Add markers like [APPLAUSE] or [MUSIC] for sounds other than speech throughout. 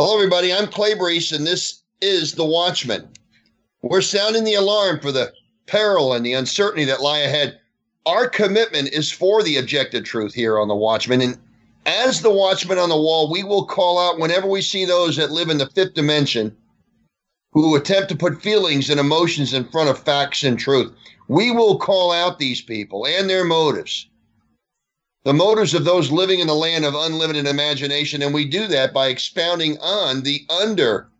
Hello, everybody. I'm Clay Brees, and this is The Watchman. We're sounding the alarm for the peril and the uncertainty that lie ahead. Our commitment is for the objective truth here on The Watchman. And as the watchman on the wall, we will call out whenever we see those that live in the fifth dimension who attempt to put feelings and emotions in front of facts and truth. We will call out these people and their motives the motives of those living in the land of unlimited imagination. And we do that by expounding on the under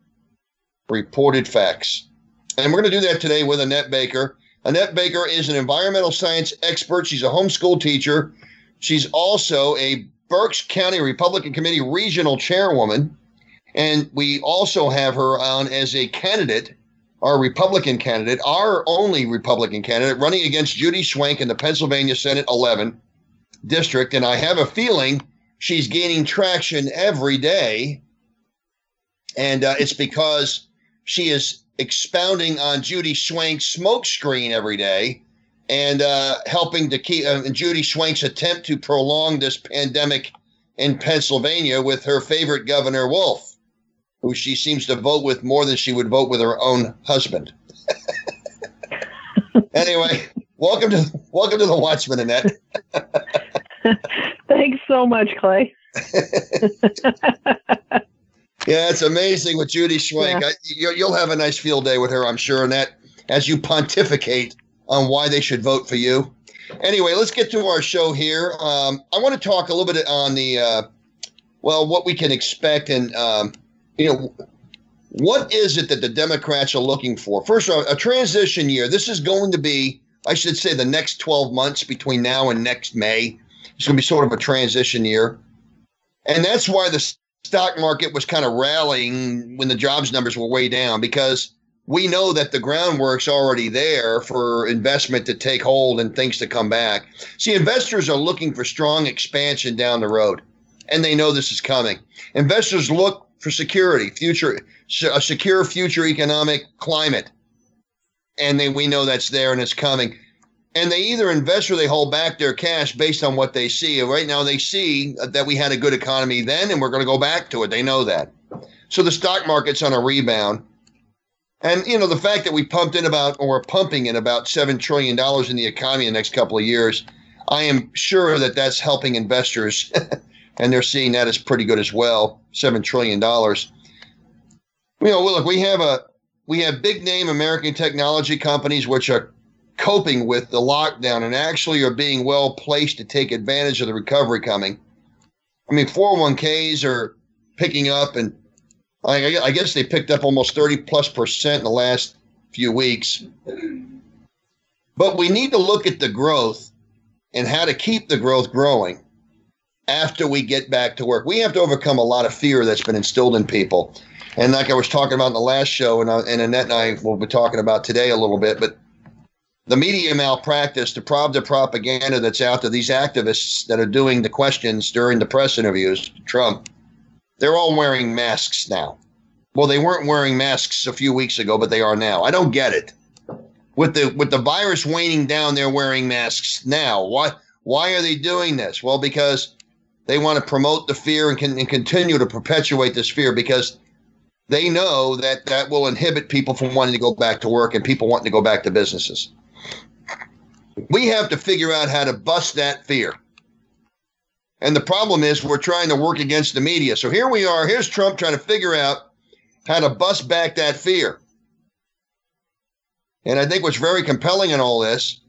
reported facts. And we're going to do that today with Annette Baker. Annette Baker is an environmental science expert. She's a homeschool teacher. She's also a Berks County Republican Committee regional chairwoman. And we also have her on as a candidate, our Republican candidate, our only Republican candidate, running against Judy Schwank in the Pennsylvania Senate 11 district, and I have a feeling she's gaining traction every day. And uh, it's because she is expounding on Judy Schwank's smokescreen every day and uh, helping to keep uh, Judy Schwank's attempt to prolong this pandemic in Pennsylvania with her favorite governor, Wolf, who she seems to vote with more than she would vote with her own husband. [LAUGHS] anyway, welcome to welcome to the Watchman, Annette. [LAUGHS] [LAUGHS] Thanks so much, Clay. [LAUGHS] [LAUGHS] yeah, it's amazing with Judy Schwank. Yeah. I, you'll have a nice field day with her, I'm sure, and that as you pontificate on why they should vote for you. Anyway, let's get to our show here. Um, I want to talk a little bit on the, uh, well, what we can expect and, um, you know, what is it that the Democrats are looking for? First of all, a transition year. This is going to be, I should say, the next 12 months between now and next May. It's going to be sort of a transition year. And that's why the stock market was kind of rallying when the jobs numbers were way down because we know that the groundwork's already there for investment to take hold and things to come back. See, investors are looking for strong expansion down the road, and they know this is coming. Investors look for security, future, a secure future economic climate, and then we know that's there and it's coming and they either invest or they hold back their cash based on what they see. Right now, they see that we had a good economy then, and we're going to go back to it. They know that. So the stock market's on a rebound. And you know the fact that we pumped in about or pumping in about seven trillion dollars in the economy in the next couple of years, I am sure that that's helping investors, [LAUGHS] and they're seeing that as pretty good as well. Seven trillion dollars. You know, look, we have a we have big name American technology companies which are coping with the lockdown and actually are being well placed to take advantage of the recovery coming. I mean, 401ks are picking up, and I, I guess they picked up almost 30 plus percent in the last few weeks. But we need to look at the growth and how to keep the growth growing after we get back to work. We have to overcome a lot of fear that's been instilled in people. And like I was talking about in the last show, and, I, and Annette and I will be talking about today a little bit, but the media malpractice, the Pravda propaganda that's out there, these activists that are doing the questions during the press interviews, Trump, they're all wearing masks now. Well, they weren't wearing masks a few weeks ago, but they are now. I don't get it. With the with the virus waning down, they're wearing masks now. Why why are they doing this? Well, because they want to promote the fear and, can, and continue to perpetuate this fear because they know that that will inhibit people from wanting to go back to work and people wanting to go back to businesses. We have to figure out how to bust that fear. And the problem is we're trying to work against the media. So here we are. Here's Trump trying to figure out how to bust back that fear. And I think what's very compelling in all this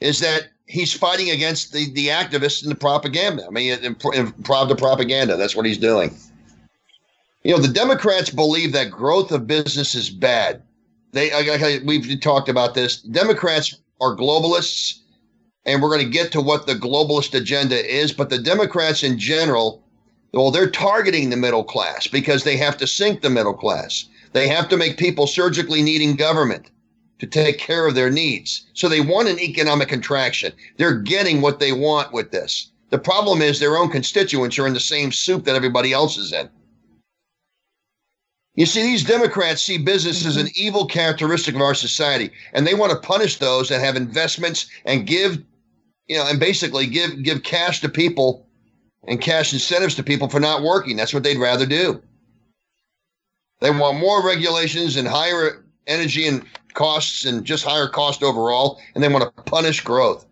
is that he's fighting against the, the activists and the propaganda. I mean, improv the propaganda. That's what he's doing. You know, the Democrats believe that growth of business is bad. They, I, I, we've talked about this. Democrats are globalists, and we're going to get to what the globalist agenda is. But the Democrats in general, well, they're targeting the middle class because they have to sink the middle class. They have to make people surgically needing government to take care of their needs. So they want an economic contraction. They're getting what they want with this. The problem is their own constituents are in the same soup that everybody else is in. You see, these Democrats see business as an mm-hmm. evil characteristic of our society, and they want to punish those that have investments and give, you know, and basically give give cash to people and cash incentives to people for not working. That's what they'd rather do. They want more regulations and higher energy and costs and just higher cost overall, and they want to punish growth.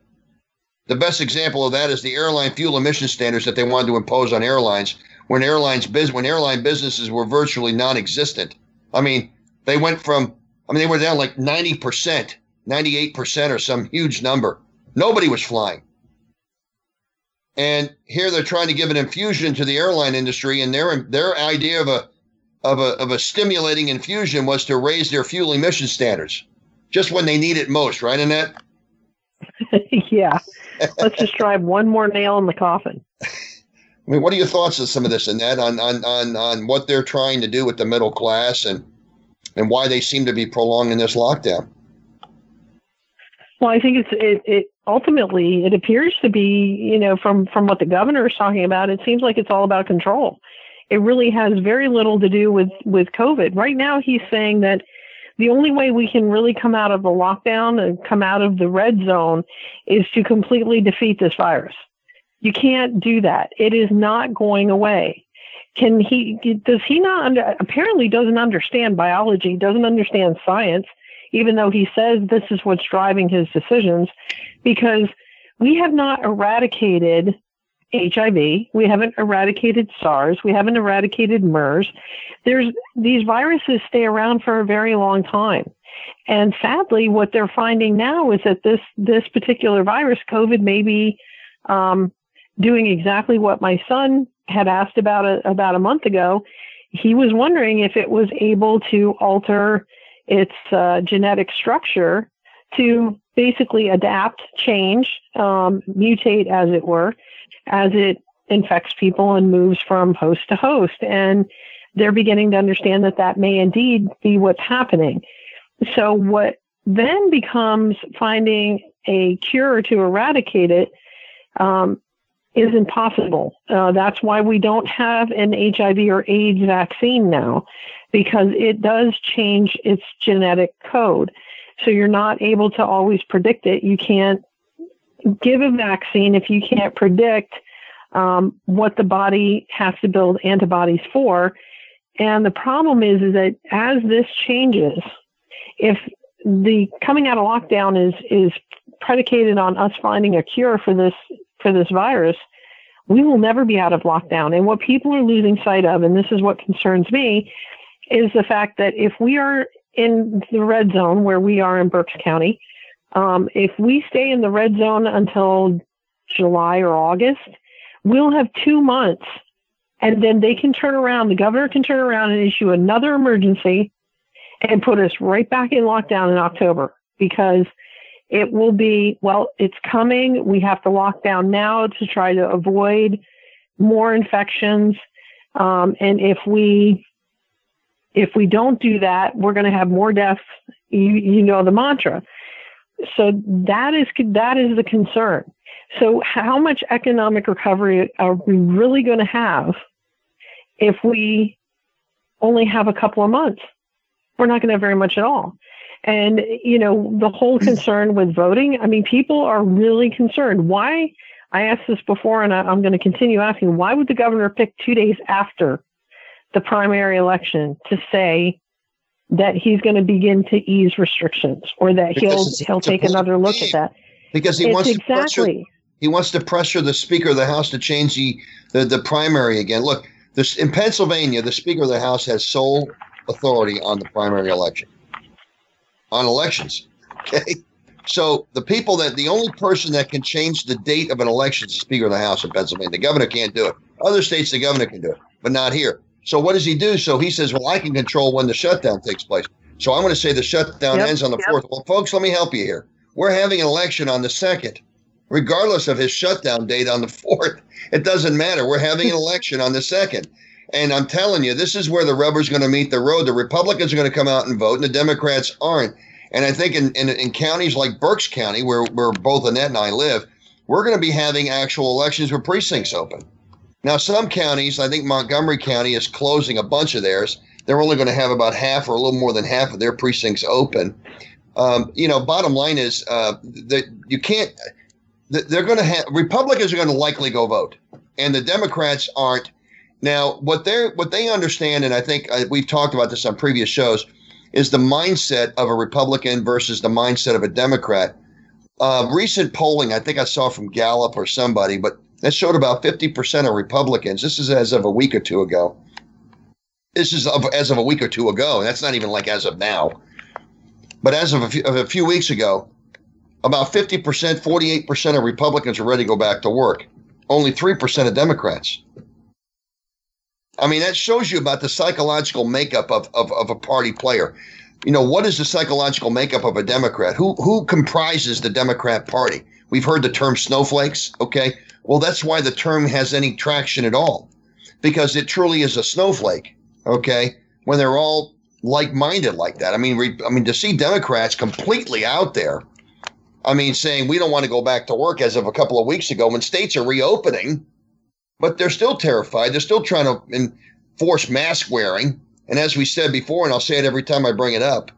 The best example of that is the airline fuel emission standards that they wanted to impose on airlines when airlines biz- when airline businesses were virtually non-existent. I mean, they went from I mean they were down like 90%, 98% or some huge number. Nobody was flying. And here they're trying to give an infusion to the airline industry and their their idea of a of a of a stimulating infusion was to raise their fuel emission standards just when they need it most, right, Annette? [LAUGHS] yeah. Let's just drive one more nail in the coffin. I mean, what are your thoughts on some of this, Annette, on, on, on, on what they're trying to do with the middle class and, and why they seem to be prolonging this lockdown? Well, I think it's it, it ultimately it appears to be you know from from what the governor is talking about, it seems like it's all about control. It really has very little to do with with COVID. Right now, he's saying that the only way we can really come out of the lockdown and come out of the red zone is to completely defeat this virus. You can't do that. It is not going away. Can he, does he not, under, apparently doesn't understand biology, doesn't understand science, even though he says this is what's driving his decisions, because we have not eradicated HIV. We haven't eradicated SARS. We haven't eradicated MERS. There's these viruses stay around for a very long time. And sadly, what they're finding now is that this this particular virus, COVID, may be um, doing exactly what my son had asked about a, about a month ago. He was wondering if it was able to alter its uh, genetic structure to basically adapt, change, um, mutate, as it were, as it infects people and moves from host to host. And they're beginning to understand that that may indeed be what's happening. So, what then becomes finding a cure to eradicate it um, is impossible. Uh, that's why we don't have an HIV or AIDS vaccine now, because it does change its genetic code. So you're not able to always predict it. You can't give a vaccine if you can't predict um, what the body has to build antibodies for. And the problem is, is that as this changes, if the coming out of lockdown is is predicated on us finding a cure for this for this virus, we will never be out of lockdown. And what people are losing sight of, and this is what concerns me, is the fact that if we are in the red zone where we are in Berks County, um, if we stay in the red zone until July or August, we'll have two months. And then they can turn around, the governor can turn around and issue another emergency and put us right back in lockdown in October because it will be, well, it's coming. We have to lock down now to try to avoid more infections. Um, and if we if we don't do that, we're going to have more deaths. You, you know the mantra. So that is that is the concern. So how much economic recovery are we really going to have if we only have a couple of months? We're not going to have very much at all. And, you know, the whole mm. concern with voting, I mean, people are really concerned. Why? I asked this before and I, I'm going to continue asking why would the governor pick two days after the primary election to say that he's going to begin to ease restrictions or that because he'll he'll take another look at that? Because he it's wants exactly. to pressure, he wants to pressure the Speaker of the House to change the, the, the primary again. Look, this in Pennsylvania, the Speaker of the House has sole authority on the primary election on elections. Okay. So the people that the only person that can change the date of an election is the Speaker of the House in Pennsylvania. The governor can't do it. Other states, the governor can do it, but not here. So what does he do? So he says, "Well, I can control when the shutdown takes place." So I'm going to say the shutdown yep, ends on the fourth. Well, folks, let me help you here. We're having an election on the second, regardless of his shutdown date on the [LAUGHS] fourth. It doesn't matter. We're having an election on the second. And I'm telling you, this is where the rubber's going to meet the road. The Republicans are going to come out and vote, and the Democrats aren't. And I think in, in, in counties like Berks County, where, where both Annette and I live, we're going to be having actual elections with precincts open. Now, some counties, I think Montgomery County is closing a bunch of theirs. They're only going to have about half or a little more than half of their precincts open. Um, you know, bottom line is uh, that you can't, they're going to have, Republicans are going to likely go vote and the Democrats aren't. Now, what they what they understand, and I think uh, we've talked about this on previous shows, is the mindset of a Republican versus the mindset of a Democrat. Uh, recent polling, I think I saw from Gallup or somebody, but that showed about 50% of Republicans. This is as of a week or two ago. This is of, as of a week or two ago. And that's not even like as of now. But as of a few, of a few weeks ago, about 50%, 48% of Republicans are ready to go back to work. Only 3% of Democrats. I mean, that shows you about the psychological makeup of, of, of a party player. You know, what is the psychological makeup of a Democrat? Who who comprises the Democrat Party? We've heard the term snowflakes. Okay. Well, that's why the term has any traction at all, because it truly is a snowflake. Okay. When they're all like-minded like that. I mean, re, I mean to see Democrats completely out there. I mean, saying we don't want to go back to work as of a couple of weeks ago when states are reopening but they're still terrified. They're still trying to enforce mask wearing. And as we said before, and I'll say it every time I bring it up,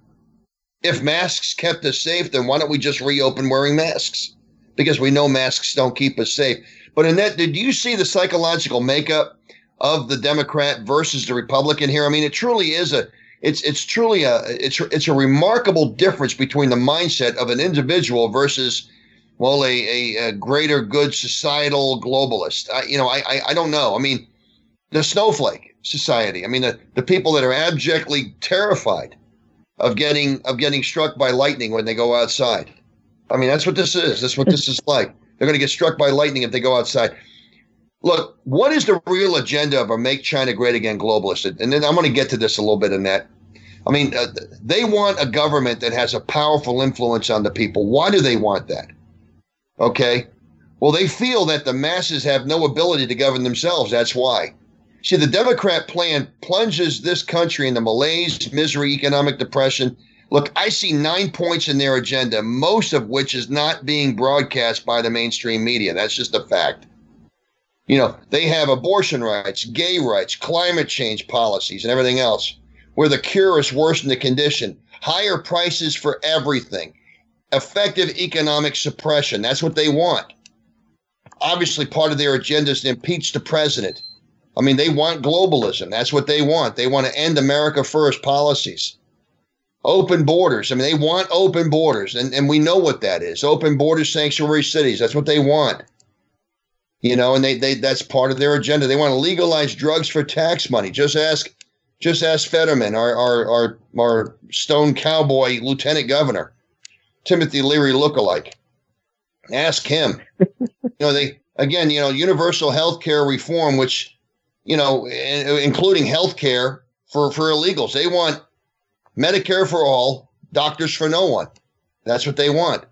if masks kept us safe, then why don't we just reopen wearing masks? Because we know masks don't keep us safe. But Annette, did you see the psychological makeup of the Democrat versus the Republican here? I mean, it truly is a it's it's truly a it's it's a remarkable difference between the mindset of an individual versus well, a, a, a greater good societal globalist. I, you know, I, I, I don't know. I mean, the snowflake society. I mean, the, the people that are abjectly terrified of getting of getting struck by lightning when they go outside. I mean, that's what this is. That's what this is like. They're going to get struck by lightning if they go outside. Look, what is the real agenda of a "Make China Great Again" globalist? And then I'm going to get to this a little bit in that. I mean, uh, they want a government that has a powerful influence on the people. Why do they want that? Okay. Well, they feel that the masses have no ability to govern themselves. That's why. See, the Democrat plan plunges this country into malaise, misery, economic depression. Look, I see nine points in their agenda, most of which is not being broadcast by the mainstream media. That's just a fact. You know, they have abortion rights, gay rights, climate change policies, and everything else, where the cure is worse than the condition. Higher prices for everything effective economic suppression. That's what they want. Obviously, part of their agenda is to impeach the president. I mean, they want globalism. That's what they want. They want to end America first policies. Open borders. I mean, they want open borders, and, and we know what that is. Open borders, sanctuary cities. That's what they want. You know, and they, they that's part of their agenda. They want to legalize drugs for tax money. Just ask just ask Fetterman, our our our, our stone cowboy lieutenant governor. Timothy Leary lookalike. Ask him. [LAUGHS] you know, they again, you know, universal health care reform, which, you know, including health care for, for illegals. They want Medicare for all, doctors for no one. That's what they want,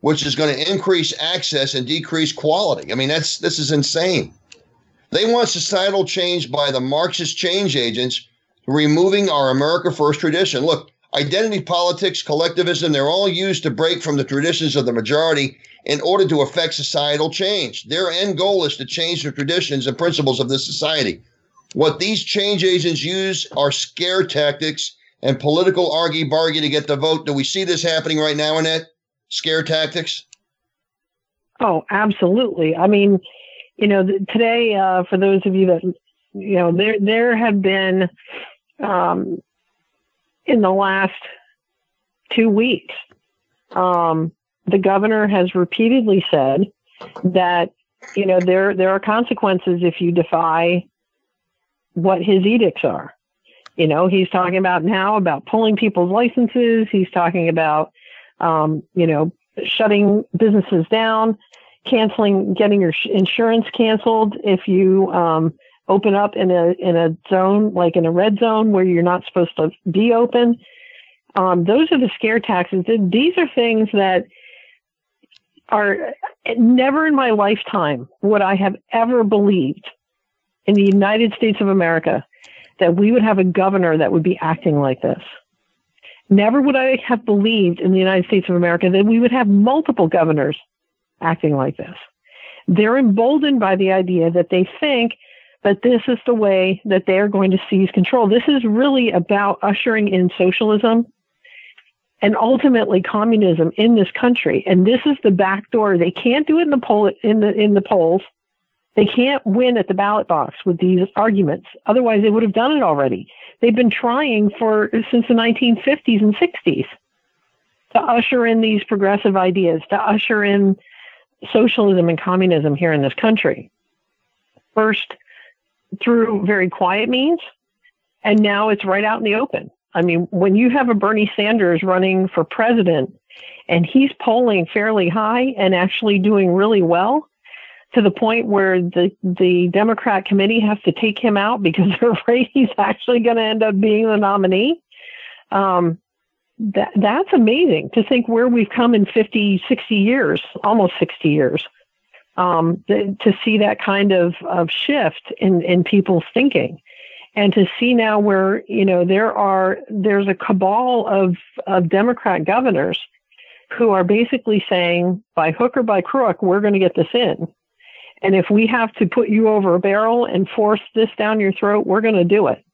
which is going to increase access and decrease quality. I mean, that's this is insane. They want societal change by the Marxist change agents, removing our America First tradition. Look, identity politics, collectivism, they're all used to break from the traditions of the majority in order to affect societal change. Their end goal is to change the traditions and principles of this society. What these change agents use are scare tactics and political argy bargy to get the vote. Do we see this happening right now, Annette? Scare tactics? Oh, absolutely. I mean, you know, today, uh, for those of you that, you know, there there have been um, in the last two weeks. Um, the governor has repeatedly said that you know there there are consequences if you defy what his edicts are. You know, he's talking about now about pulling people's licenses. He's talking about um, you know shutting businesses down, canceling, getting your insurance canceled if you um, open up in a in a zone like in a red zone where you're not supposed to be open. Um, those are the scare taxes. These are things that are never in my lifetime would I have ever believed in the United States of America that we would have a governor that would be acting like this. Never would I have believed in the United States of America that we would have multiple governors acting like this. They're emboldened by the idea that they think but this is the way that they're going to seize control. This is really about ushering in socialism and ultimately communism in this country. And this is the back door. They can't do it in the poll in the in the polls. They can't win at the ballot box with these arguments. Otherwise, they would have done it already. They've been trying for since the 1950s and 60s to usher in these progressive ideas, to usher in socialism and communism here in this country. First, through very quiet means, and now it's right out in the open. I mean, when you have a Bernie Sanders running for president and he's polling fairly high and actually doing really well to the point where the, the Democrat committee has to take him out because [LAUGHS] they're afraid he's actually going to end up being the nominee. Um, that, that's amazing to think where we've come in 50, 60 years, almost 60 years, um, to see that kind of, of shift in, in people's thinking and to see now where you know there are there's a cabal of of Democrat governors who are basically saying by hook or by crook we're going to get this in, and if we have to put you over a barrel and force this down your throat, we're going to do it.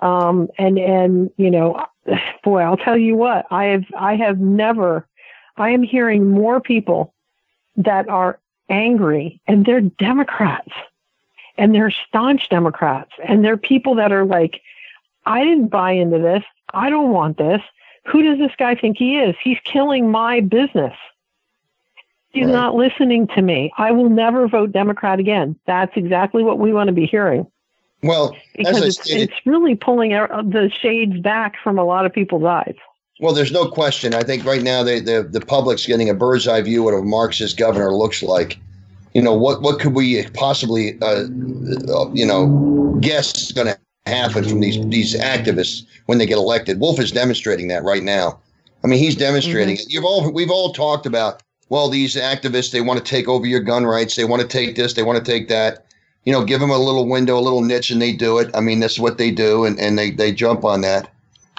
Um, and and you know, [SIGHS] boy, I'll tell you what I have I have never I am hearing more people that are angry and they're Democrats and they're staunch Democrats and they're people that are like, I didn't buy into this. I don't want this. Who does this guy think he is? He's killing my business. He's right. not listening to me. I will never vote Democrat again. That's exactly what we want to be hearing. Well, because it's, stated, it's really pulling the shades back from a lot of people's eyes. Well, there's no question. I think right now they, the the public's getting a bird's eye view of what a Marxist governor looks like. You know what what could we possibly uh, you know guess is going to happen from these these activists when they get elected? Wolf is demonstrating that right now. I mean he's demonstrating mm-hmm. it. You've all we've all talked about well these activists they want to take over your gun rights they want to take this they want to take that. You know give them a little window a little niche and they do it. I mean that's what they do and, and they they jump on that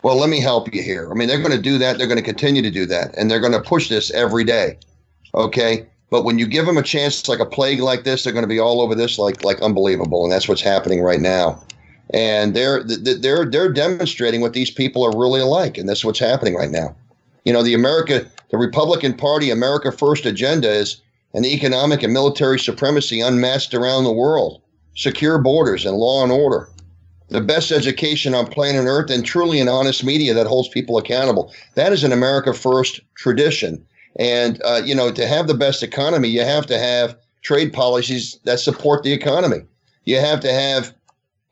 well let me help you here. I mean they're going to do that. They're going to continue to do that and they're going to push this every day okay? But when you give them a chance, like a plague like this, they're going to be all over this like like unbelievable, and that's what's happening right now. And they're they're they're demonstrating what these people are really like, and that's what's happening right now. You know, the America, the Republican Party, America First agenda is an economic and military supremacy unmasked around the world, secure borders and law and order, the best education on planet Earth, and truly an honest media that holds people accountable. That is an America First tradition and uh, you know, to have the best economy, you have to have trade policies that support the economy. You have to have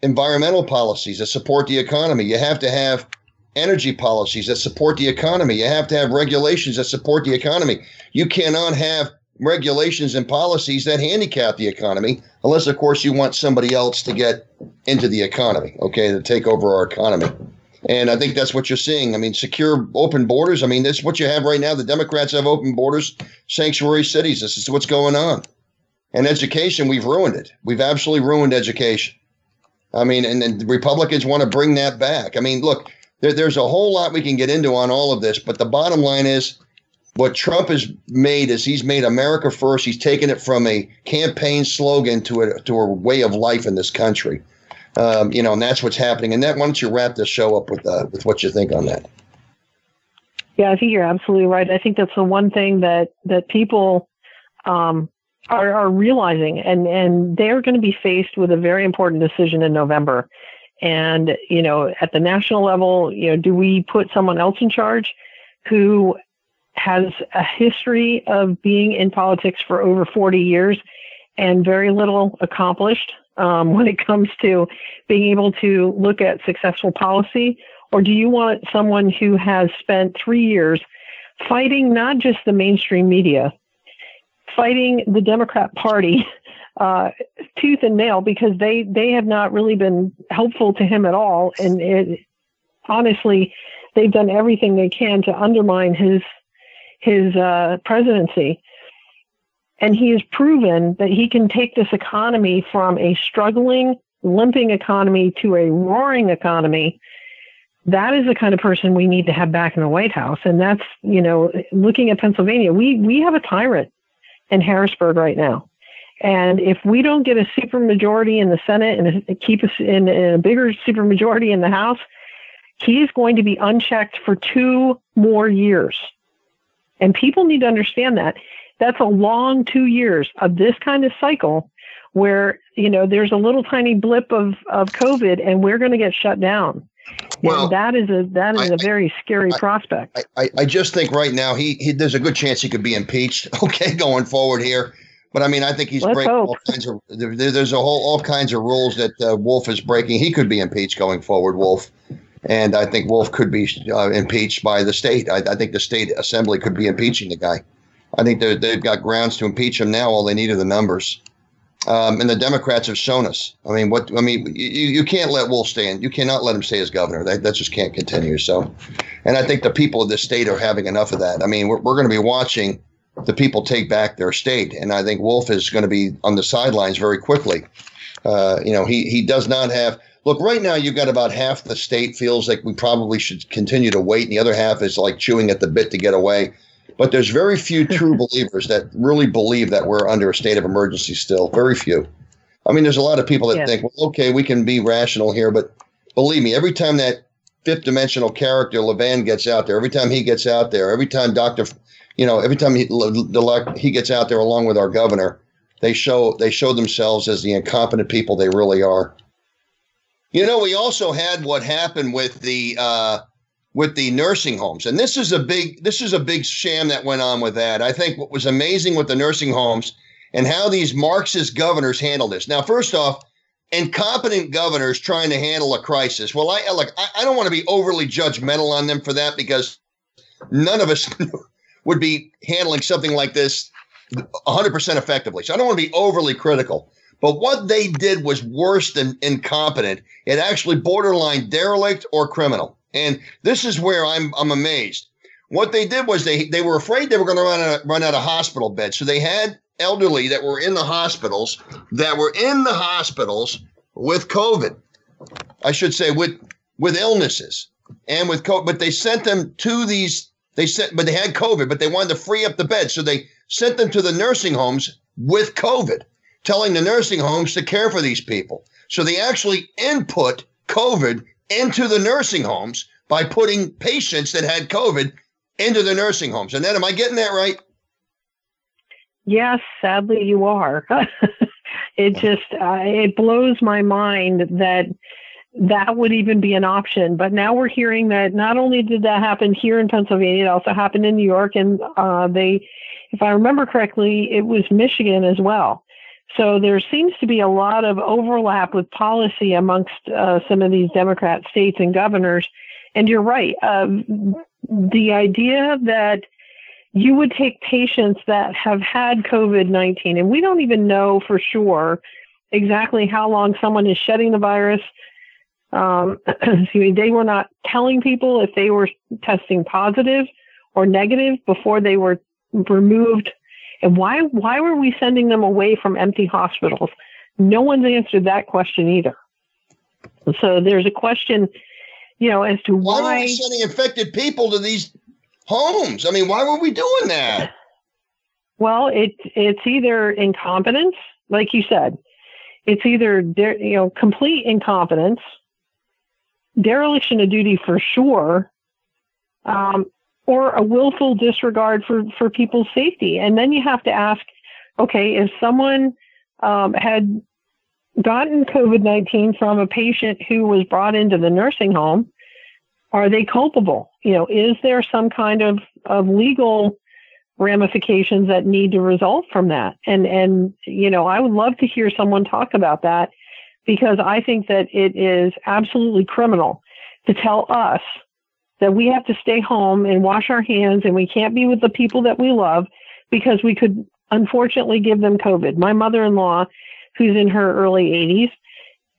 environmental policies that support the economy. You have to have energy policies that support the economy. You have to have regulations that support the economy. You cannot have regulations and policies that handicap the economy, unless, of course, you want somebody else to get into the economy, okay, to take over our economy. And I think that's what you're seeing. I mean, secure open borders. I mean, this is what you have right now. The Democrats have open borders, sanctuary cities. This is what's going on. And education, we've ruined it. We've absolutely ruined education. I mean, and, and Republicans want to bring that back. I mean, look, there, there's a whole lot we can get into on all of this, but the bottom line is what Trump has made is he's made America first. He's taken it from a campaign slogan to a to a way of life in this country. Um, you know, and that's what's happening. And that, why don't you wrap this show up with uh, with what you think on that? Yeah, I think you're absolutely right. I think that's the one thing that that people um, are, are realizing, and and they're going to be faced with a very important decision in November. And you know, at the national level, you know, do we put someone else in charge who has a history of being in politics for over 40 years and very little accomplished um, [LAUGHS] when it comes to being able to look at successful policy? Or do you want someone who has spent three years fighting not just the mainstream media, fighting the Democrat Party [LAUGHS] uh, tooth and nail because they, they have not really been helpful to him at all. And it, honestly, they've done everything they can to undermine his his uh, presidency. And he has proven that he can take this economy from a struggling, limping economy to a roaring economy. That is the kind of person we need to have back in the White House. And that's, you know, looking at Pennsylvania, we, we have a tyrant in Harrisburg right now. And if we don't get a supermajority in the Senate and keep us in, in a bigger supermajority in the House, he is going to be unchecked for two more years. And people need to understand that that's a long two years of this kind of cycle where you know there's a little tiny blip of of COVID and we're going to get shut down. Well, and that is a that is I, a very scary I, prospect. I, I just think right now he, he there's a good chance he could be impeached. [LAUGHS] Okay, going forward here. But I mean, I think he's Let's breaking hope. all kinds of. There, there's a whole all kinds of rules that uh, Wolf is breaking. He could be impeached going forward, Wolf, and I think Wolf could be uh, impeached by the state. I, I, think the state assembly could be impeaching the guy. I think they've got grounds to impeach him now. All they need are the numbers. Um, and the Democrats have shown us. I mean, what I mean, you, you can't let Wolf stay in. You cannot let him stay as governor. That, that just can't continue. So, and I think the people of this state are having enough of that. I mean, we're, we're going to be watching the people take back their state, and I think Wolf is going to be on the sidelines very quickly. Uh, you know, he he does not have. Look, right now you've got about half the state feels like we probably should continue to wait, and the other half is like chewing at the bit to get away. But there's very few true [LAUGHS] believers that really believe that we're under a state of emergency still. Very few. I mean, there's a lot of people that think, well, okay, we can be rational here, but believe me, every time that fifth dimensional character Levine gets out there, every time he gets out there, every time Doctor, you know, every time he he gets out there along with our governor, they show they show themselves as the incompetent people they really are. You know, we also had what happened with the uh, with the nursing homes. And this is a big this is a big sham that went on with that. I think what was amazing with the nursing homes and how these Marxist governors handle this. Now, first off, incompetent governors trying to handle a crisis. Well, I look, I, I don't want to be overly judgmental on them for that because none of us [LAUGHS] would be handling something like this 100% effectively. So I don't want to be overly critical. But what they did was worse than incompetent. It actually borderline derelict or criminal. And this is where I'm I'm amazed. What they did was they they were afraid they were going to run out, run out of hospital beds, so they had elderly that were in the hospitals that were in the hospitals with COVID. I should say with with illnesses and with COVID, but they sent them to these. They sent, but they had COVID, but they wanted to free up the beds, so they sent them to the nursing homes with COVID, telling the nursing homes to care for these people. So they actually input COVID into the nursing homes by putting patients that had COVID into the nursing homes. And then, am I getting that right? Yes, sadly, you are. [LAUGHS] it just uh, it blows my mind that that would even be an option. But now we're hearing that not only did that happen here in Pennsylvania, it also happened in New York, and uh, they, if I remember correctly, it was Michigan as well. So there seems to be a lot of overlap with policy amongst uh, some of these Democrat states and governors. And you're right. Um, the idea that you would take patients that have had COVID 19, and we don't even know for sure exactly how long someone is shedding the virus. Um, [CLEARS THROAT] excuse me, they were not telling people if they were testing positive or negative before they were removed and why why were we sending them away from empty hospitals? No one's answered that question either. So there's a question, you know, as to why, why were we sending infected people to these homes? I mean, why were we doing that? [LAUGHS] Well, it it's either incompetence, like you said, it's either you know complete incompetence, dereliction of duty for sure, um, or a willful disregard for, for people's safety. And then you have to ask, okay, if someone um, had gotten COVID 19 from a patient who was brought into the nursing home, are they culpable? You know, is there some kind of, of legal ramifications that need to result from that? And, and, you know, I would love to hear someone talk about that because I think that it is absolutely criminal to tell us that we have to stay home and wash our hands and we can't be with the people that we love because we could unfortunately give them COVID. My mother in law, who's in her early 80s,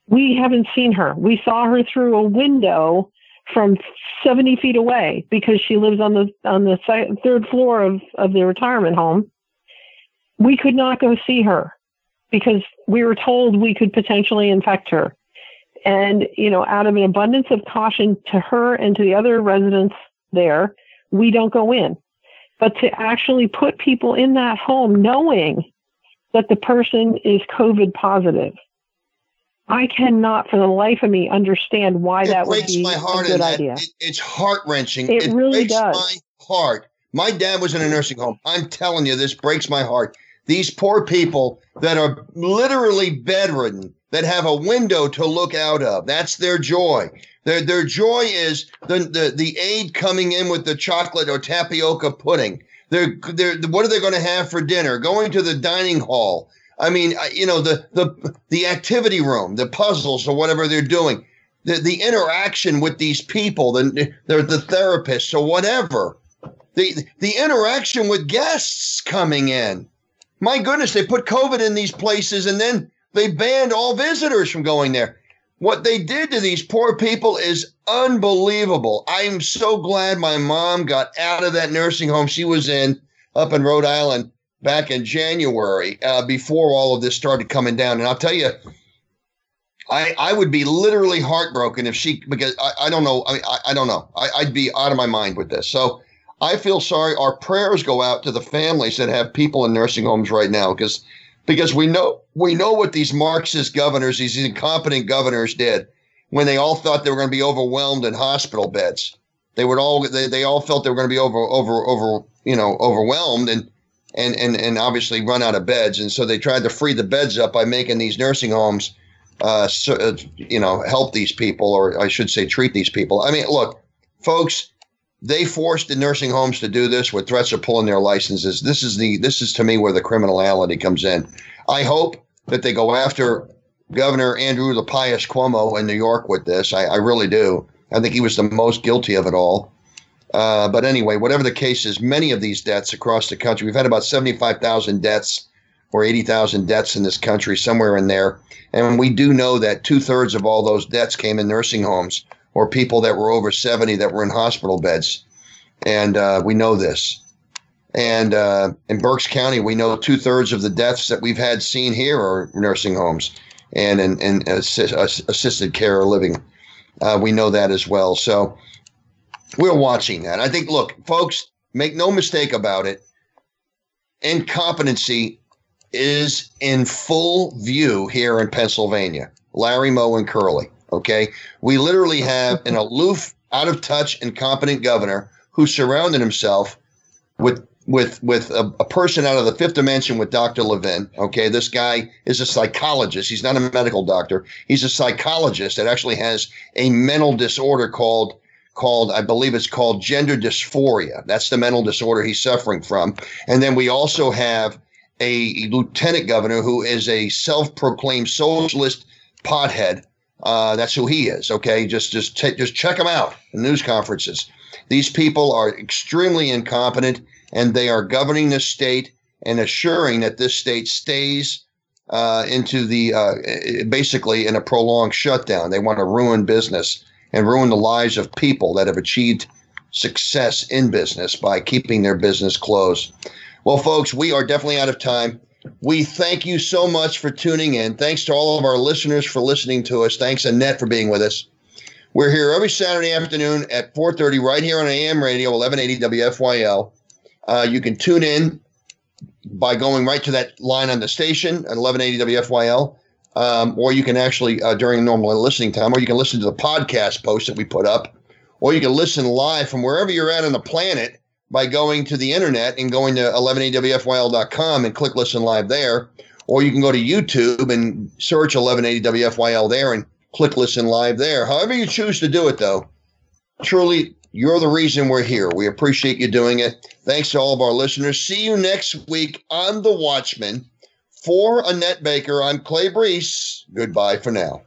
we haven't seen her. We saw her through a window from 70 feet away because she lives on the on the third floor of, of the retirement home. We could not go see her because we were told we could potentially infect her. And, you know, out of an abundance of caution to her and to the other residents there, we don't go in. But to actually put people in that home knowing that the person is COVID positive, I cannot for the life of me understand why it that would be my heart a good idea. It, it's heart wrenching. It, it really breaks does. my heart. My dad was in a nursing home. I'm telling you, this breaks my heart these poor people that are literally bedridden, that have a window to look out of. That's their joy. Their, their joy is the, the, the aide coming in with the chocolate or tapioca pudding. They're, they're, what are they going to have for dinner? Going to the dining hall. I mean, you know, the, the, the activity room, the puzzles or whatever they're doing, the, the interaction with these people, the, the, the therapists or whatever, the, the interaction with guests coming in. My goodness, they put COVID in these places and then they banned all visitors from going there. What they did to these poor people is unbelievable. I'm so glad my mom got out of that nursing home she was in up in Rhode Island back in January uh, before all of this started coming down. And I'll tell you, I, I would be literally heartbroken if she because I, I don't know I, I, I don't know I, I'd be out of my mind with this. So I feel sorry. Our prayers go out to the families that have people in nursing homes right now because because we know we know what these Marxist governors, these incompetent governors, did when they all thought they were going to be overwhelmed in hospital beds. They would all they, they all felt they were going to be over over over you know overwhelmed and and and and obviously run out of beds, and so they tried to free the beds up by making these nursing homes, uh, so, uh, you know, help these people, or I should say, treat these people. I mean, look, folks they forced the nursing homes to do this with threats of pulling their licenses. This is the this is to me where the criminality comes in. I hope that they go after Governor Andrew the Pious Cuomo in New York with this. I, I really do. I think he was the most guilty of it all. Uh, but anyway, whatever the case is, many of these deaths across the country, we've had about 75,000 deaths or 80,000 deaths in this country, somewhere in there. And we do know that two thirds of all those deaths came in nursing homes or people that were over 70 that were in hospital beds. And uh, we know this. And uh, in Berks County, we know two thirds of the deaths that we've had seen here are nursing homes and in, in assist, assisted care or living. Uh, we know that as well. So we're watching that. I think, look, folks, make no mistake about it. Incompetency is in full view here in Pennsylvania. Larry Moe and Curly. Okay. We literally have an [LAUGHS] aloof, out of touch, incompetent governor who surrounded himself with with with a, a, person out of the fifth dimension with Dr. Levine. Okay, this guy is a psychologist. He's not a medical doctor. He's a psychologist that actually has a mental disorder called called I believe it's called gender dysphoria. That's the mental disorder he's suffering from. And then we also have a lieutenant governor who is a self-proclaimed socialist pothead uh, that's who he is. Okay, just just t- just check him out in news conferences. These people are extremely incompetent, and they are governing this state and assuring that this state stays uh, into the uh, basically in a prolonged shutdown. They want to ruin business and ruin the lives of people that have achieved success in business by keeping their business closed. Well, folks, we are definitely out of time. We thank you so much for tuning in. Thanks to all of our listeners for listening to us. Thanks, Annette, for being with us. We're here every Saturday afternoon at 4.30 right here on AM radio, 1180 WFYL. Uh, you can tune in by going right to that line on the station at 1180 WFYL. Um, or you can actually, uh, during normal listening time, or you can listen to the podcast post that we put up, or you can listen live from wherever you're at on the planet by going to the internet and going to 1180wfyl.com and click listen live there. Or you can go to YouTube and search 1180wfyl there and click listen live there. However you choose to do it, though, truly, you're the reason we're here. We appreciate you doing it. Thanks to all of our listeners. See you next week on The Watchman. For Annette Baker, I'm Clay Brees. Goodbye for now.